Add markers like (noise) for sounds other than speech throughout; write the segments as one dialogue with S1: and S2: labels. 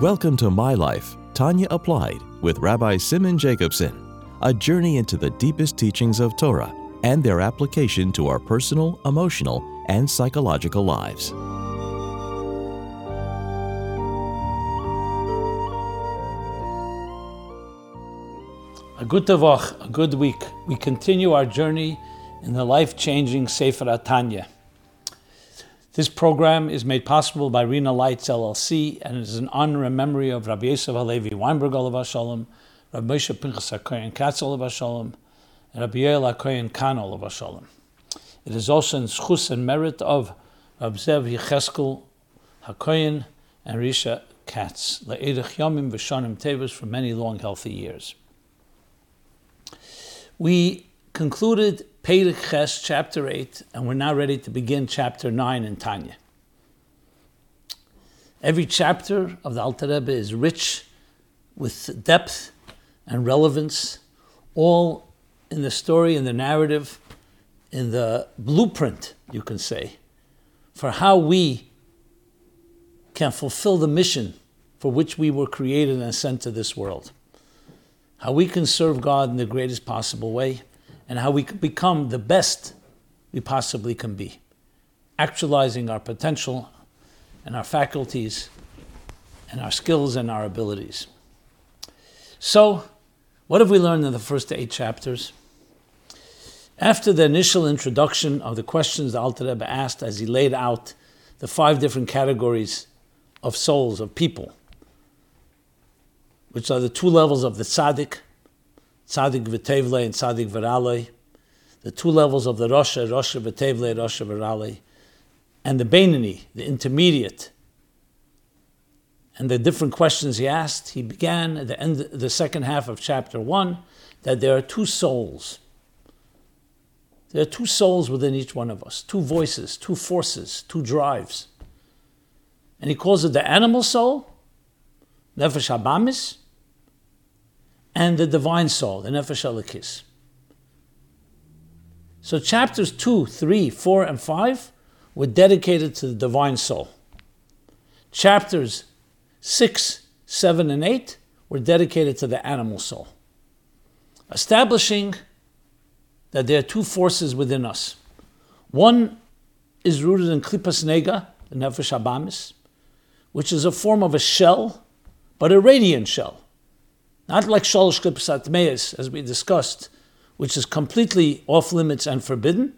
S1: Welcome to My Life, Tanya Applied, with Rabbi Simon Jacobson, a journey into the deepest teachings of Torah and their application to our personal, emotional, and psychological lives.
S2: A good a good week. We continue our journey in the life-changing Sefer Tanya. This program is made possible by Rena Lights LLC and is an honor and memory of Rabbi Yosef Halevi Weinberg Olav Shalom, Rabbi Moshe Pinchas HaKoyen Katz Olav Shalom, and Rabbi Yoel HaKoyen Khan Olav Shalom. It is also in schus and merit of Rabbi Zev Yecheskel HaKoyen and Risha Katz, Le'edich Yomim V'shanim Tevus for many long healthy years. We concluded Perek Ches, chapter 8, and we're now ready to begin chapter 9 in Tanya. Every chapter of the Alter Rebbe is rich with depth and relevance, all in the story, in the narrative, in the blueprint, you can say, for how we can fulfill the mission for which we were created and sent to this world. How we can serve God in the greatest possible way and how we become the best we possibly can be, actualizing our potential and our faculties and our skills and our abilities. So, what have we learned in the first eight chapters? After the initial introduction of the questions the Alter Rebbe asked as he laid out the five different categories of souls, of people, which are the two levels of the tzaddik, Tzadik v'tevle and Tzadik v'rale, the two levels of the Rosha, Rosha v'tevle, Rosha v'rale, and the Beinoni, the intermediate, and the different questions he asked, he began at the end, the second half of chapter one, that there are two souls. There are two souls within each one of us, two voices, two forces, two drives. And he calls it the animal soul, Nefesh HaBahamis, and the divine soul, the Nefesh Elokis. So chapters 2, 3, 4, and 5 were dedicated to the divine soul. Chapters 6, 7, and 8 were dedicated to the animal soul, establishing that there are two forces within us. One is rooted in Klippas Noga, the Nefesh HaBahamis, which is a form of a shell, but a radiant shell. Not like Shalosh Klipsat as we discussed, which is completely off limits and forbidden.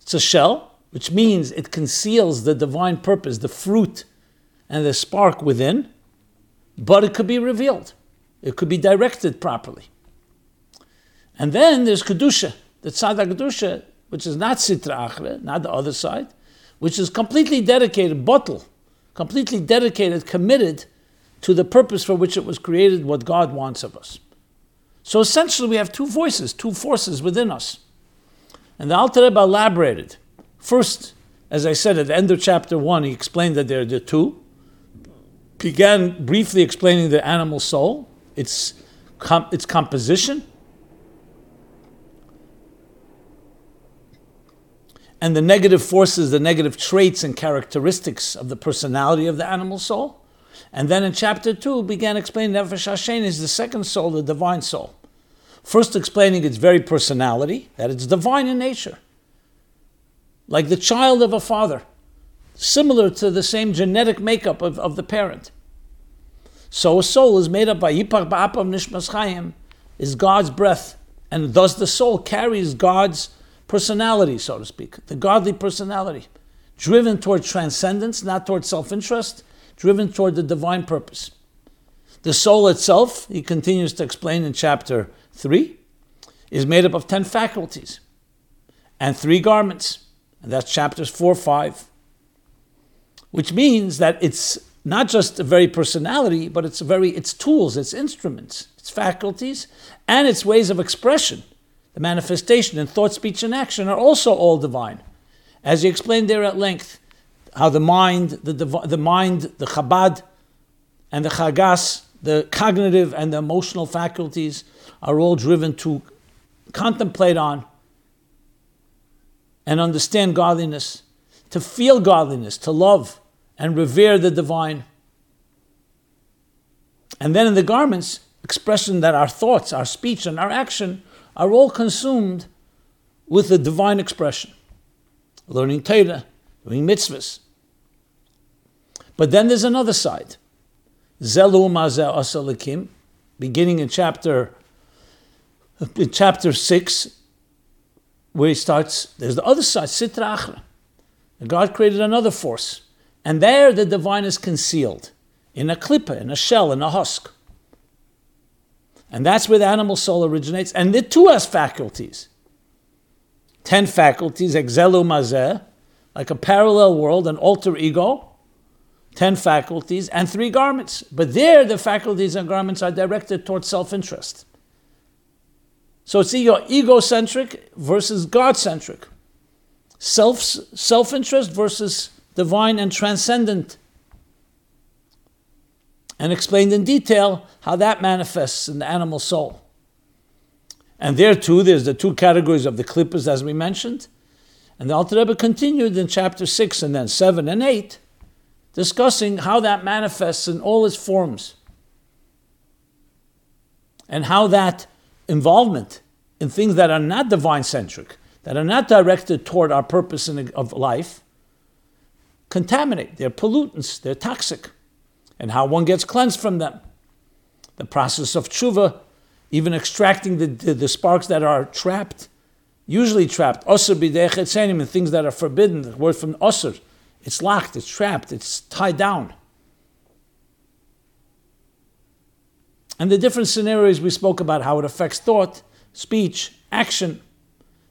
S2: It's a shell, which means it conceals the divine purpose, the fruit and the spark within, but it could be revealed. It could be directed properly. And then there's Kedusha, the Tzaddik Kedusha, which is not Sitra Achra, not the other side, which is completely dedicated, bottle, completely dedicated, committed to the purpose for which it was created, what God wants of us. So essentially, we have two voices, two forces within us. And the Alter Rebbe elaborated. First, as I said at the end of chapter one, he explained that there are the two. Began briefly explaining the animal soul, its, com- its composition, and the negative forces, the negative traits and characteristics of the personality of the animal soul. And then in chapter 2 began explaining Nefesh HaSheinis the second soul, the divine soul. First explaining its very personality, that it's divine in nature. Like the child of a father, similar to the same genetic makeup of, of the parent. So a soul is made up by Yipach Ba'apav Nishmas Chaim, is God's breath, and thus the soul carries God's personality, so to speak, the godly personality, driven toward transcendence, not toward self interest, driven toward the divine purpose. The soul itself, he continues to explain in chapter 3, is made up of 10 faculties and three garments. And that's chapters 4, 5. Which means that it's not just a very personality, but it's very its tools, its instruments, its faculties, and its ways of expression, the manifestation in thought, speech, and action are also all divine. As he explained there at length, how the mind, the, the mind, the Chabad, and the Chagas, the cognitive and the emotional faculties are all driven to contemplate on and understand godliness, to feel godliness, to love and revere the divine, And then in the garments, expression that our thoughts, our speech, and our action are all consumed with the divine expression. Learning Torah, doing mitzvahs. But then there's another side. Zelu asalikim, beginning in chapter in chapter six, where he starts. There's the other side, sitra achra. God created another force, and there the divine is concealed in a klippa, in a shell, in a husk. And that's where the animal soul originates. And it too has faculties. Ten faculties, exelu mazeh, like a parallel world, an alter ego, ten faculties, and three garments. But there, the faculties and garments are directed towards self interest. So it's ego, egocentric versus God centric. Self, self interest versus divine and transcendent and explained in detail how that manifests in the animal soul. And there too, there's the two categories of the klippos, as we mentioned. And the Alter Rebbe continued in chapter 6 and then 7 and 8, discussing how that manifests in all its forms. And how that involvement in things that are not divine centric, that are not directed toward our purpose in, of life, contaminate. They're pollutants, they're toxic and how one gets cleansed from them. The process of tshuva, even extracting the, the, the sparks that are trapped, usually trapped, osir b'dechetzenim, and things that are forbidden, the word from osir, it's locked, it's trapped, it's tied down. And the different scenarios we spoke about, how it affects thought, speech, action.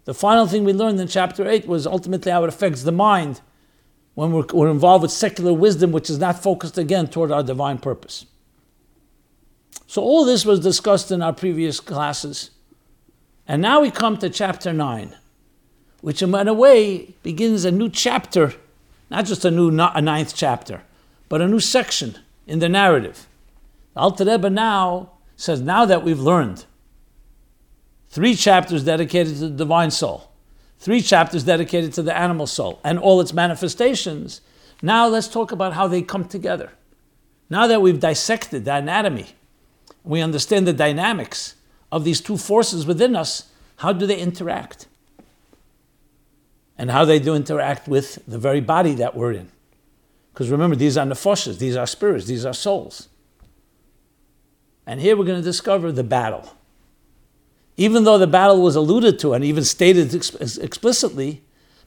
S2: The final thing we learned in chapter 8 was ultimately how it affects the mind when we're, we're involved with secular wisdom, which is not focused again toward our divine purpose. So, all this was discussed in our previous classes. And now we come to chapter 9, which in a way begins a new chapter, not just a new a ninth chapter, but a new section in the narrative. Alter Rebbe now says, now that we've learned three chapters dedicated to the divine soul, three chapters dedicated to the animal soul and all its manifestations. Now let's talk about how they come together. Now that we've dissected the anatomy, we understand the dynamics of these two forces within us, how do they interact? And how they do interact with the very body that we're in. Because remember, these are nefoshes, these are spirits, these are souls. And here we're going to discover the battle even though the battle was alluded to and even stated ex- explicitly,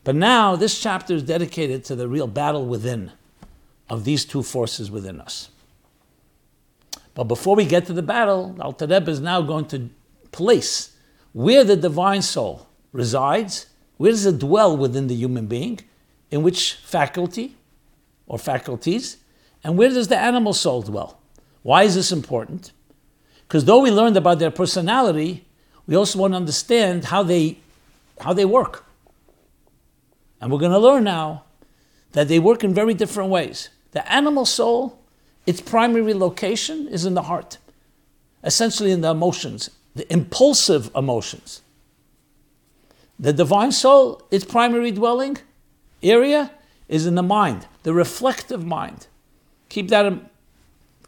S2: but now this chapter is dedicated to the real battle within of these two forces within us. But before we get to the battle, Al Rebbe is now going to place where the divine soul resides, where does it dwell within the human being, in which faculty or faculties, and where does the animal soul dwell? Why is this important? Because though we learned about their personality, we also want to understand how they, how they work. And we're going to learn now that they work in very different ways. The animal soul, its primary location is in the heart, essentially in the emotions, the impulsive emotions. The divine soul, its primary dwelling area is in the mind, the reflective mind. Keep that in,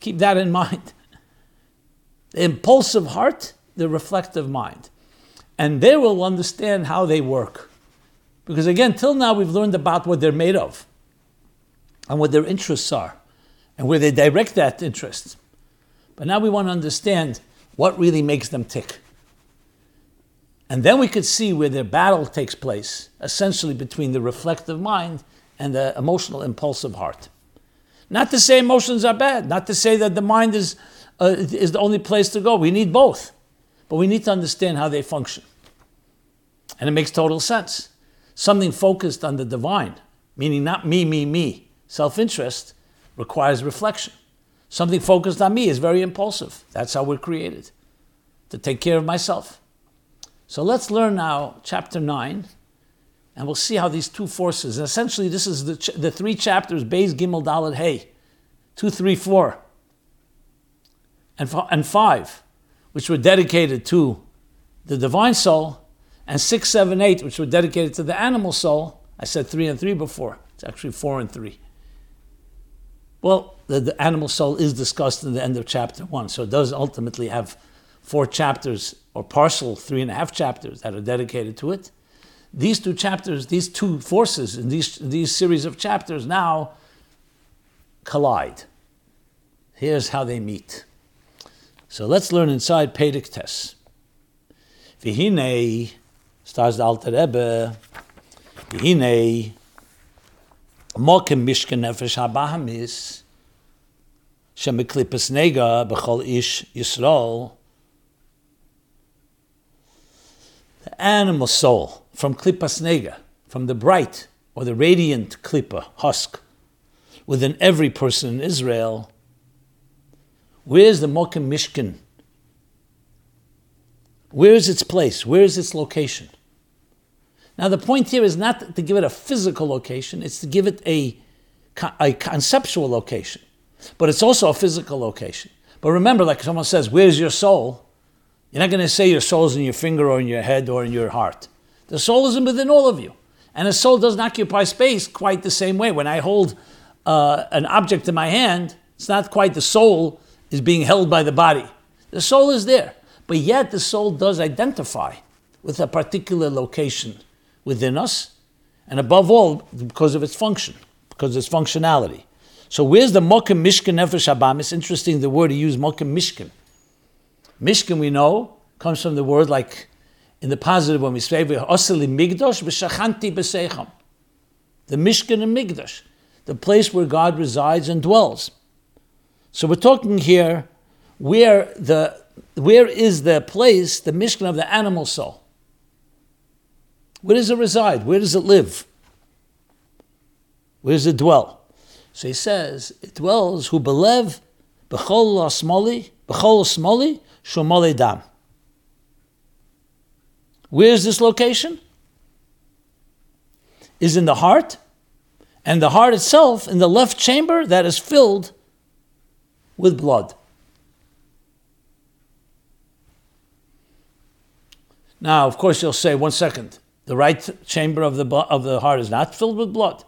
S2: keep that in (laughs) mind. The impulsive heart the reflective mind. And there we'll understand how they work. Because again, till now we've learned about what they're made of and what their interests are and where they direct that interest. But now we want to understand what really makes them tick. And then we could see where the battle takes place, essentially between the reflective mind and the emotional, impulsive heart. Not to say emotions are bad, not to say that the mind is, uh, is the only place to go. We need both. But we need to understand how they function. And it makes total sense. Something focused on the divine, meaning not me, me, me, self interest, requires reflection. Something focused on me is very impulsive. That's how we're created, to take care of myself. So let's learn now chapter 9, and we'll see how these two forces, essentially, this is the, ch- the three chapters Beis, Gimel, Dalet, Hey, 2, 3, 4, and, f- and 5 which were dedicated to the divine soul, and six, seven, eight, which were dedicated to the animal soul. I said three and three before. It's actually four and three. Well, the, the animal soul is discussed in the end of chapter one. So it does ultimately have four chapters or partial three and a half chapters that are dedicated to it. These two chapters, these two forces in these, these series of chapters now collide. Here's how they meet. So let's learn inside Perek Tes. Vihine, starts the Alter Rebbe, Vihine, Mokem Mishkan Nefesh HaBahamis, Shemeklipas Nega B'chol Ish Yisrael, the animal soul from Klippas Noga, from the bright or the radiant Klippa, husk, within every person in Israel, where's the Mokem Mishkan? Where is its place? Where is its location? Now, the point here is not to give it a physical location, it's to give it a, a conceptual location. But it's also a physical location. But remember, like someone says, Where's your soul? You're not going to say your soul is in your finger or in your head or in your heart. The soul is within all of you. And a soul doesn't occupy space quite the same way. When I hold uh, an object in my hand, it's not quite the soul is being held by the body. The soul is there. But yet the soul does identify with a particular location within us, and above all, because of its function, because of its functionality. So where's the Mokim Mishkan Nefesh Habam? It's interesting the word he used, Mokim Mishkan. Mishkan, we know, comes from the word like in the positive when we say, Osili Migdosh v'shachanti b'seicham. The Mishkan and Migdosh, the place where God resides and dwells. So we're talking here where the where is the place, the Mishkan of the animal soul? Where does it reside? Where does it live? Where does it dwell? So he says, it dwells who belev b'chol smoli, b'chol smoli, shomole dam. Where is this location? Is in the heart, and the heart itself in the left chamber that is filled with blood. Now, of course, you'll say, one second, the right chamber of the, of the heart is not filled with blood.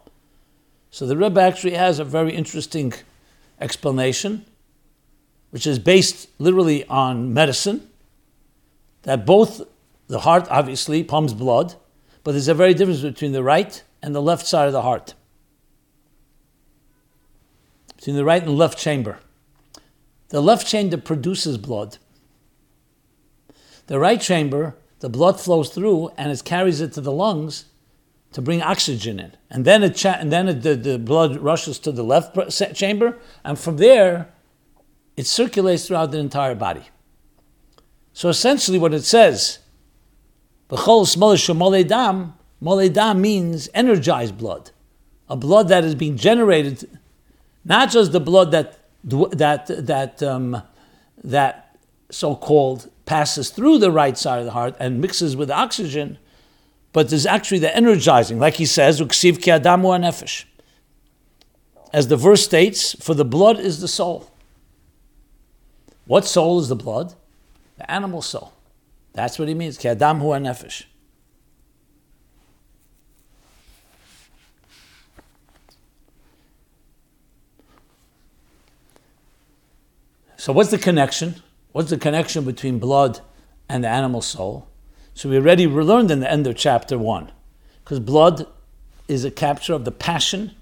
S2: So the Rebbe actually has a very interesting explanation, which is based literally on medicine, that both the heart obviously pumps blood, but there's a very difference between the right and the left side of the heart. Between the right and left chamber. The left chamber produces blood. The right chamber, the blood flows through and it carries it to the lungs to bring oxygen in. And then, it cha- and then it, the, the blood rushes to the left chamber, and from there, it circulates throughout the entire body. So essentially, what it says, dam, dam means energized blood, a blood that is being generated, not just the blood that that that um, that so-called passes through the right side of the heart and mixes with oxygen, but there's actually the energizing, like he says, ki adamu. As the verse states, for the blood is the soul. What soul is the blood? The animal soul. That's what he means. Ki adam hu nefesh. So what's the connection? What's the connection between blood and the animal soul? So we already learned in the end of chapter one, because blood is a capture of the passion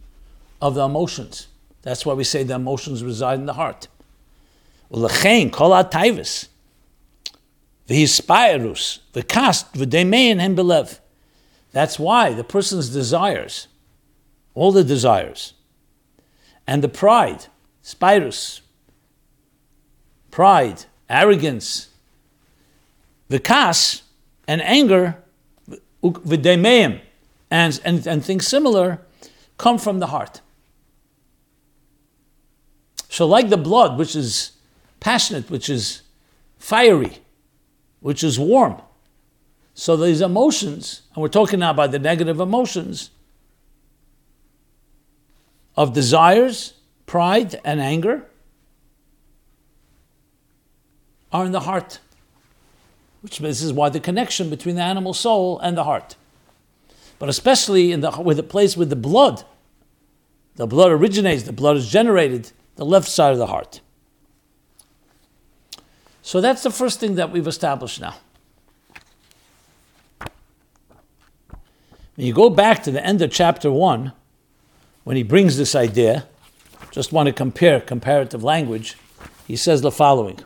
S2: of the emotions. That's why we say the emotions reside in the heart. Ulechein kol atayvis, v'hispirus, v'kast, v'demein hem belev. That's why the person's desires, all the desires, and the pride, spirus, pride, arrogance, the kas, and anger, v'demeim, and, and, and things similar, come from the heart. So, like the blood, which is passionate, which is fiery, which is warm, so these emotions, and we're talking now about the negative emotions of desires, pride, and anger, are in the heart which this is why the connection between the animal soul and the heart. But especially in the with the place with the blood, the blood originates, the blood is generated, the left side of the heart. So that's the first thing that we've established now. When you go back to the end of chapter 1, when he brings this idea, just want to compare comparative language, he says the following.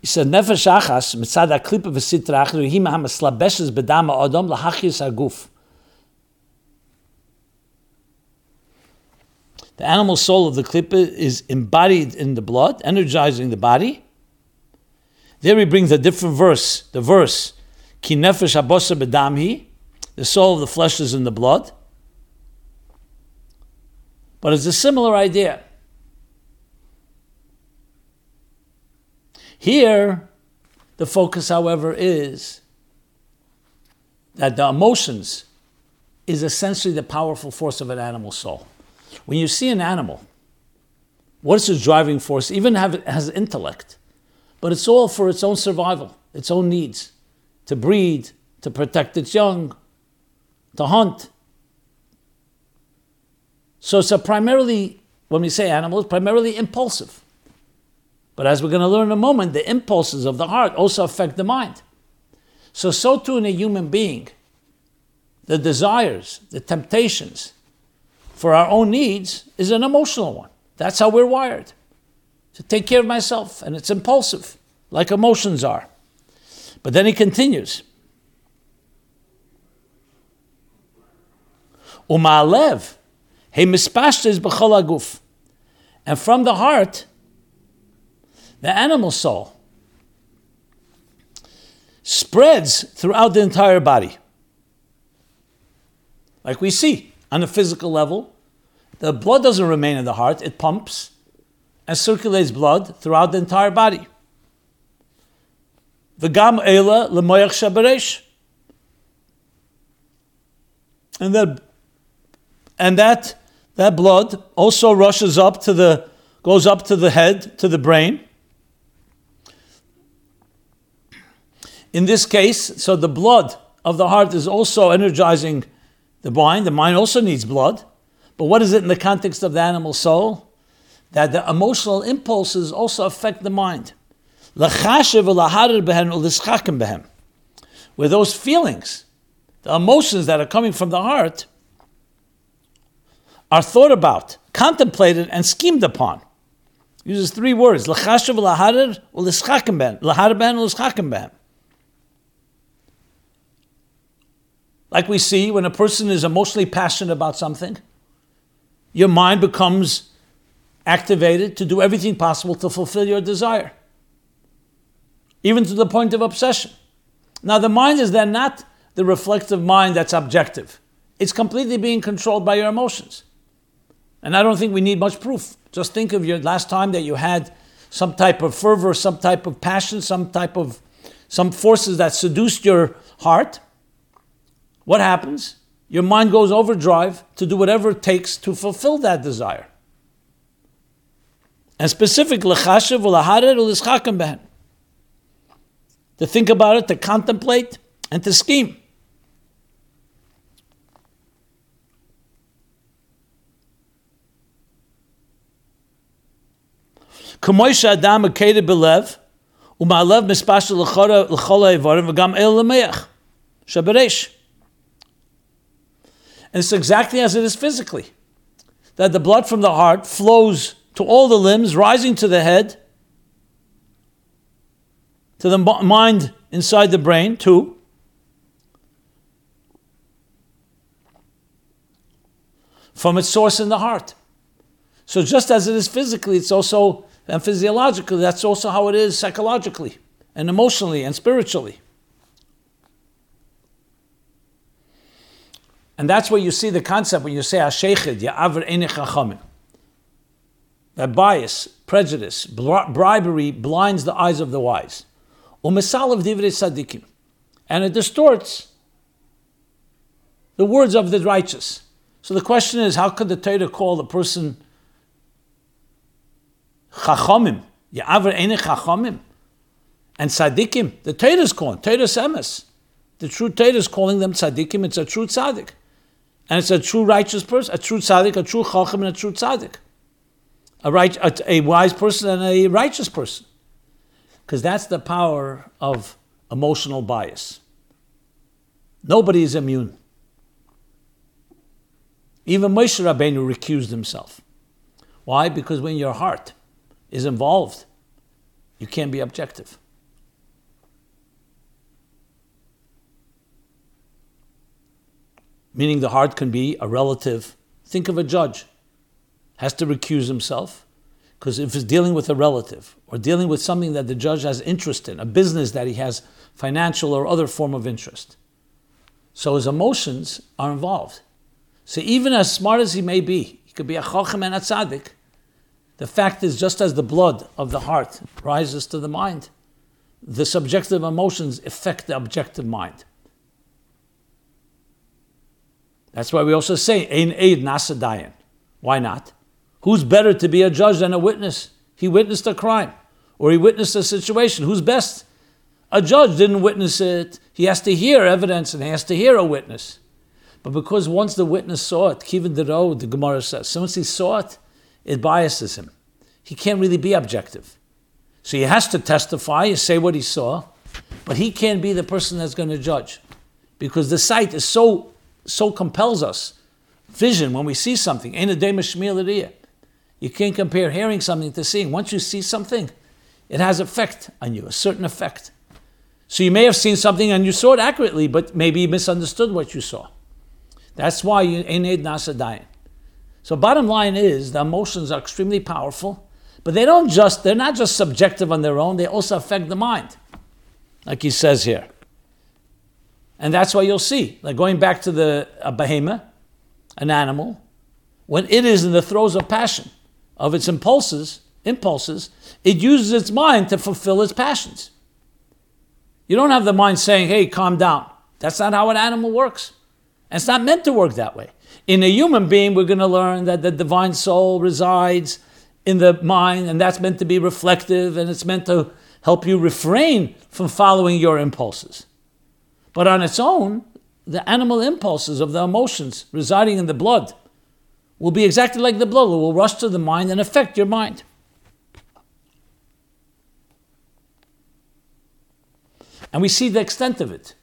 S2: He said, Nefesh achas, mitzad ha-klipa v'sitra achru, hima ha-maslabeshes bedama odom lahachis aguf. The animal soul of the klippa is embodied in the blood, energizing the body. There he brings a different verse, the verse, Ki nefesh bedamhi, the soul of the flesh is in the blood. But it's a similar idea. Here, the focus, however, is that the emotions is essentially the powerful force of an animal soul. When you see an animal, what is its driving force? Even have it has intellect, but it's all for its own survival, its own needs, to breed, to protect its young, to hunt. So it's primarily, when we say animal, it's primarily impulsive. But as we're going to learn in a moment, the impulses of the heart also affect the mind. So, so too in a human being, the desires, the temptations for our own needs is an emotional one. That's how we're wired to take care of myself, and it's impulsive, like emotions are. But then he continues. Umalev, he mispashtes b'chol aguf. And from the heart, the animal soul, spreads throughout the entire body. Like we see on a physical level, the blood doesn't remain in the heart, it pumps and circulates blood throughout the entire body. And that, and that, that blood also rushes up to the, goes up to the head, to the brain, In this case, so the blood of the heart is also energizing the mind. The mind also needs blood. But what is it in the context of the animal soul? That the emotional impulses also affect the mind. Where those feelings, the emotions that are coming from the heart, are thought about, contemplated, and schemed upon. Uses three words: Like we see when a person is emotionally passionate about something, your mind becomes activated to do everything possible to fulfill your desire, even to the point of obsession. Now, the mind is then not the reflective mind that's objective, it's completely being controlled by your emotions. And I don't think we need much proof. Just think of your last time that you had some type of fervor, some type of passion, some type of some forces that seduced your heart what happens? Your mind goes overdrive to do whatever it takes to fulfill that desire. And specifically, to think about it, to contemplate, and to scheme. And it's exactly as it is physically that the blood from the heart flows to all the limbs, rising to the head, to the mind inside the brain, too. From its source in the heart. So, just as it is physically, it's also, and physiologically, that's also how it is psychologically and emotionally and spiritually. And that's where you see the concept when you say Ashechid, Ya'avr Chachamim. That bias, prejudice, bribery blinds the eyes of the wise. Umisal of Divrei Sadikim. And it distorts the words of the righteous. So the question is, how could the Torah call the person Chachamim? Ya'avr Chachamim. And Sadikim, the Torah is called, Torah Semes. The true Torah is calling them tzaddikim. It's a true tzaddik. And it's a true righteous person, a true tzaddik, a true chacham, and a true tzaddik. A, right, a, a wise person and a righteous person. Because that's the power of emotional bias. Nobody is immune. Even Moshe Rabbeinu recused himself. Why? Because when your heart is involved, you can't be objective. Meaning the heart can be a relative. Think of a judge, has to recuse himself, because if he's dealing with a relative or dealing with something that the judge has interest in, a business that he has financial or other form of interest. So his emotions are involved. So even as smart as he may be, he could be a chochem and a tzaddik. The fact is, just as the blood of the heart rises to the mind, the subjective emotions affect the objective mind. That's why we also say, Ein Eid Nasadayan. Why not? Who's better to be a judge than a witness? He witnessed a crime, or he witnessed a situation. Who's best? A judge didn't witness it. He has to hear evidence and he has to hear a witness. But because once the witness saw it, Kivin Dero, the Gemara says, once he saw it, it biases him. He can't really be objective. So he has to testify, say what he saw, but he can't be the person that's going to judge. Because the sight is so so compels us. Vision, when we see something, You can't compare hearing something to seeing. Once you see something, it has effect on you, a certain effect. So you may have seen something and you saw it accurately, but maybe you misunderstood what you saw. That's why you ain't nasa dying. So bottom line is the emotions are extremely powerful, but they don't just they're not just subjective on their own, they also affect the mind. Like he says here. And that's why you'll see, like going back to the a behemoth, an animal, when it is in the throes of passion, of its impulses, impulses, it uses its mind to fulfill its passions. You don't have the mind saying, hey, calm down. That's not how an animal works. And it's not meant to work that way. In a human being, we're going to learn that the divine soul resides in the mind, and that's meant to be reflective, and it's meant to help you refrain from following your impulses. But on its own, the animal impulses of the emotions residing in the blood will be exactly like the blood, it will rush to the mind and affect your mind. And we see the extent of it.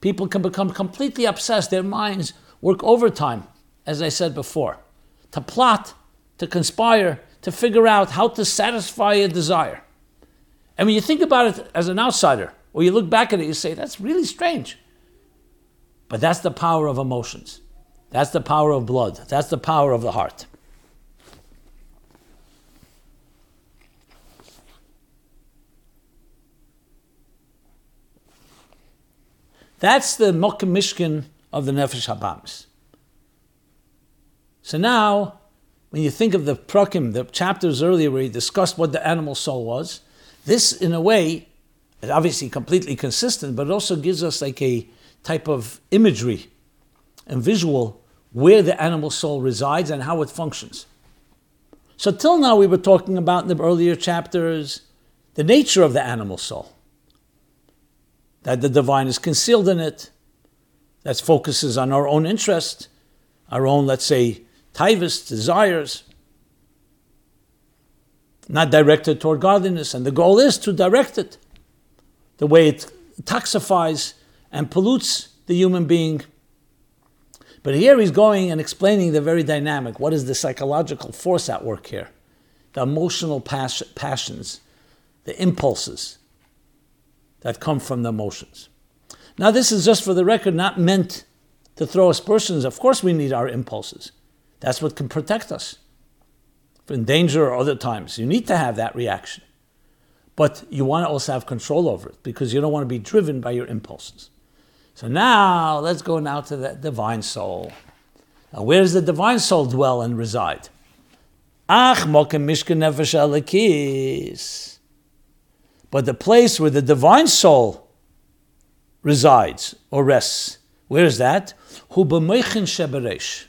S2: People can become completely obsessed. Their minds work overtime, as I said before, to plot, to conspire, to figure out how to satisfy a desire. And when you think about it as an outsider, or you look back at it, you say, that's really strange. But that's the power of emotions. That's the power of blood. That's the power of the heart. That's the Mokim Mishkan of the Nefesh HaBahamis. So now, when you think of the Prakim, the chapters earlier where he discussed what the animal soul was, this, in a way, obviously completely consistent, but it also gives us like a type of imagery and visual where the animal soul resides and how it functions. So, till now, we were talking about in the earlier chapters the nature of the animal soul that the divine is concealed in it, that focuses on our own interest, our own, let's say, tivus, desires, not directed toward godliness. And the goal is to direct it the way it toxifies and pollutes the human being. But here he's going and explaining the very dynamic. What is the psychological force at work here? The emotional pas- passions, the impulses, that come from the emotions. Now, this is just for the record, not meant to throw aspersions. Of course, we need our impulses. That's what can protect us. in danger or other times, you need to have that reaction. But you want to also have control over it because you don't want to be driven by your impulses. So now, let's go now to the divine soul. Now, where does the divine soul dwell and reside? Ach mokem mishkan nefesh but the place where the divine soul resides or rests, where is that? Hu sheberesh.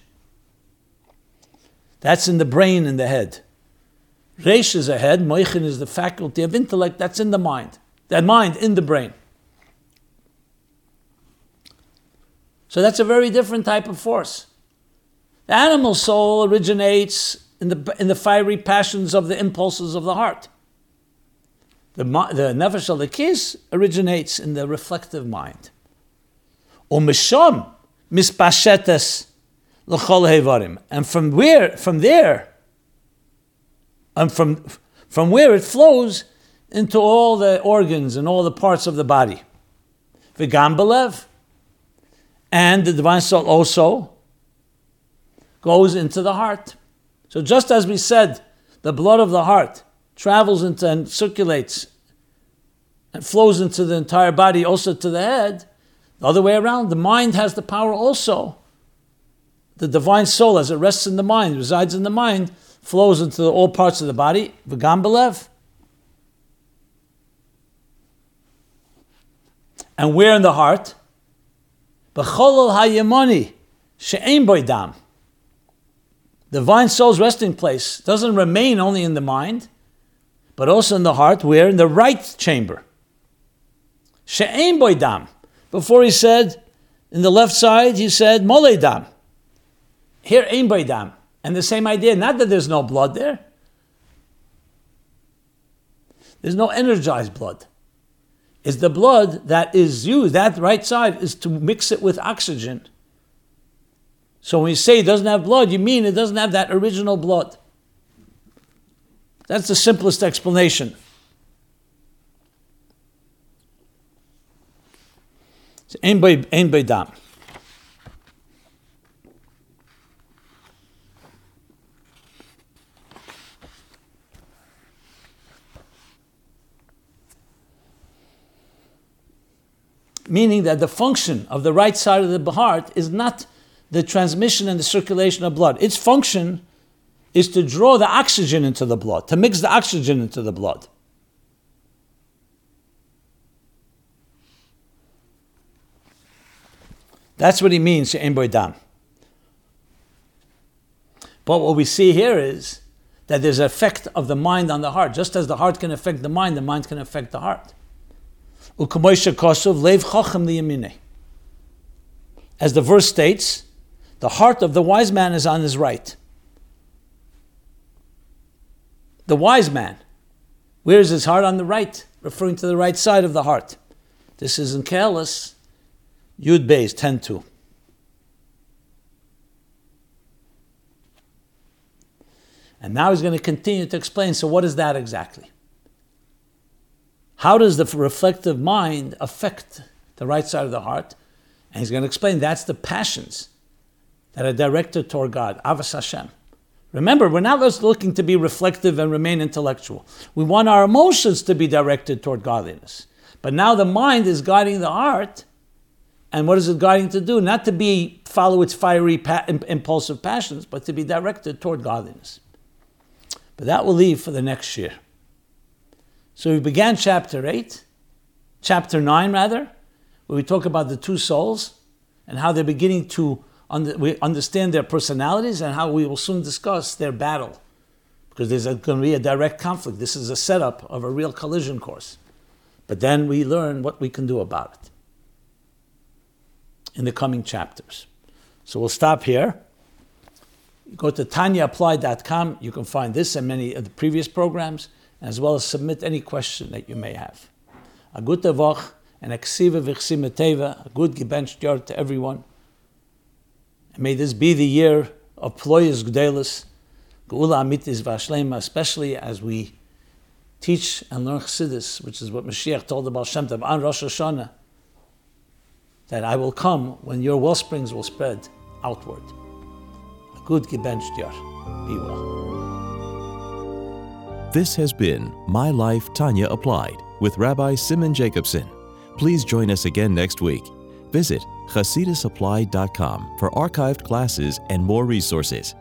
S2: That's in the brain and the head. Resh is a head, moichin is the faculty of intellect that's in the mind. That mind in the brain. So that's a very different type of force. The animal soul originates in the, in the fiery passions of the impulses of the heart. The, the nefesh al originates in the reflective mind. Umisham mispashetes l'chol hevarim. And from where, from there, and from, from where it flows into all the organs and all the parts of the body. V'gam belev. And the divine soul also goes into the heart. So just as we said, the blood of the heart travels into and circulates and flows into the entire body, also to the head, the other way around, the mind has the power also. The divine soul, as it rests in the mind, resides in the mind, flows into all parts of the body, v'gam belev. And where in the heart? B'cholol hayemoni she'ein boydam. The divine soul's resting place doesn't remain only in the mind, but also in the heart, where? In the right chamber. She'ein boydam. Before he said, in the left side, he said, moledam. Here, ein boydam. And the same idea, not that there's no blood there. There's no energized blood. It's the blood that is used, that right side is to mix it with oxygen. So when you say it doesn't have blood, you mean it doesn't have that original blood. That's the simplest explanation. Ein by dam. Meaning that the function of the right side of the heart is not the transmission and the circulation of blood. Its function is to draw the oxygen into the blood, to mix the oxygen into the blood. That's what he means, dam. But what we see here is that there's an effect of the mind on the heart. Just as the heart can affect the mind, the mind can affect the heart. As the verse states, the heart of the wise man is on his right. The wise man, where is his heart on the right? Referring to the right side of the heart. This is in Koheles, Yud Beis 10 2. And now he's going to continue to explain. So, what is that exactly? How does the reflective mind affect the right side of the heart? And he's going to explain that's the passions that are directed toward God, Avas Hashem. Remember, we're not just looking to be reflective and remain intellectual. We want our emotions to be directed toward godliness. But now the mind is guiding the heart. And what is it guiding to do? Not to be follow its fiery, pa- impulsive passions, but to be directed toward godliness. But that will leave for the next year. So we began chapter 8, chapter 9 rather, where we talk about the two souls and how they're beginning to under, we understand their personalities and how we will soon discuss their battle. Because there's going to be a direct conflict. This is a setup of a real collision course. But then we learn what we can do about it in the coming chapters. So we'll stop here. Go to tanyaapplied.com. You can find this and many of the previous programs as well as submit any question that you may have. A good Woche and Aksiva Vichsimeteva, a good gebenched year to everyone. And may this be the year of Ployas Gdelis, Geula Amitis Vashlema, especially as we teach and learn Chassidus, which is what Mashiach told about Shem Tov on Rosh Hashanah, that I will come when your wellsprings will spread outward. A good gebenched year. Be well.
S1: This has been My Life Tanya Applied with Rabbi Simon Jacobson. Please join us again next week. Visit chasidusapplied.com for archived classes and more resources.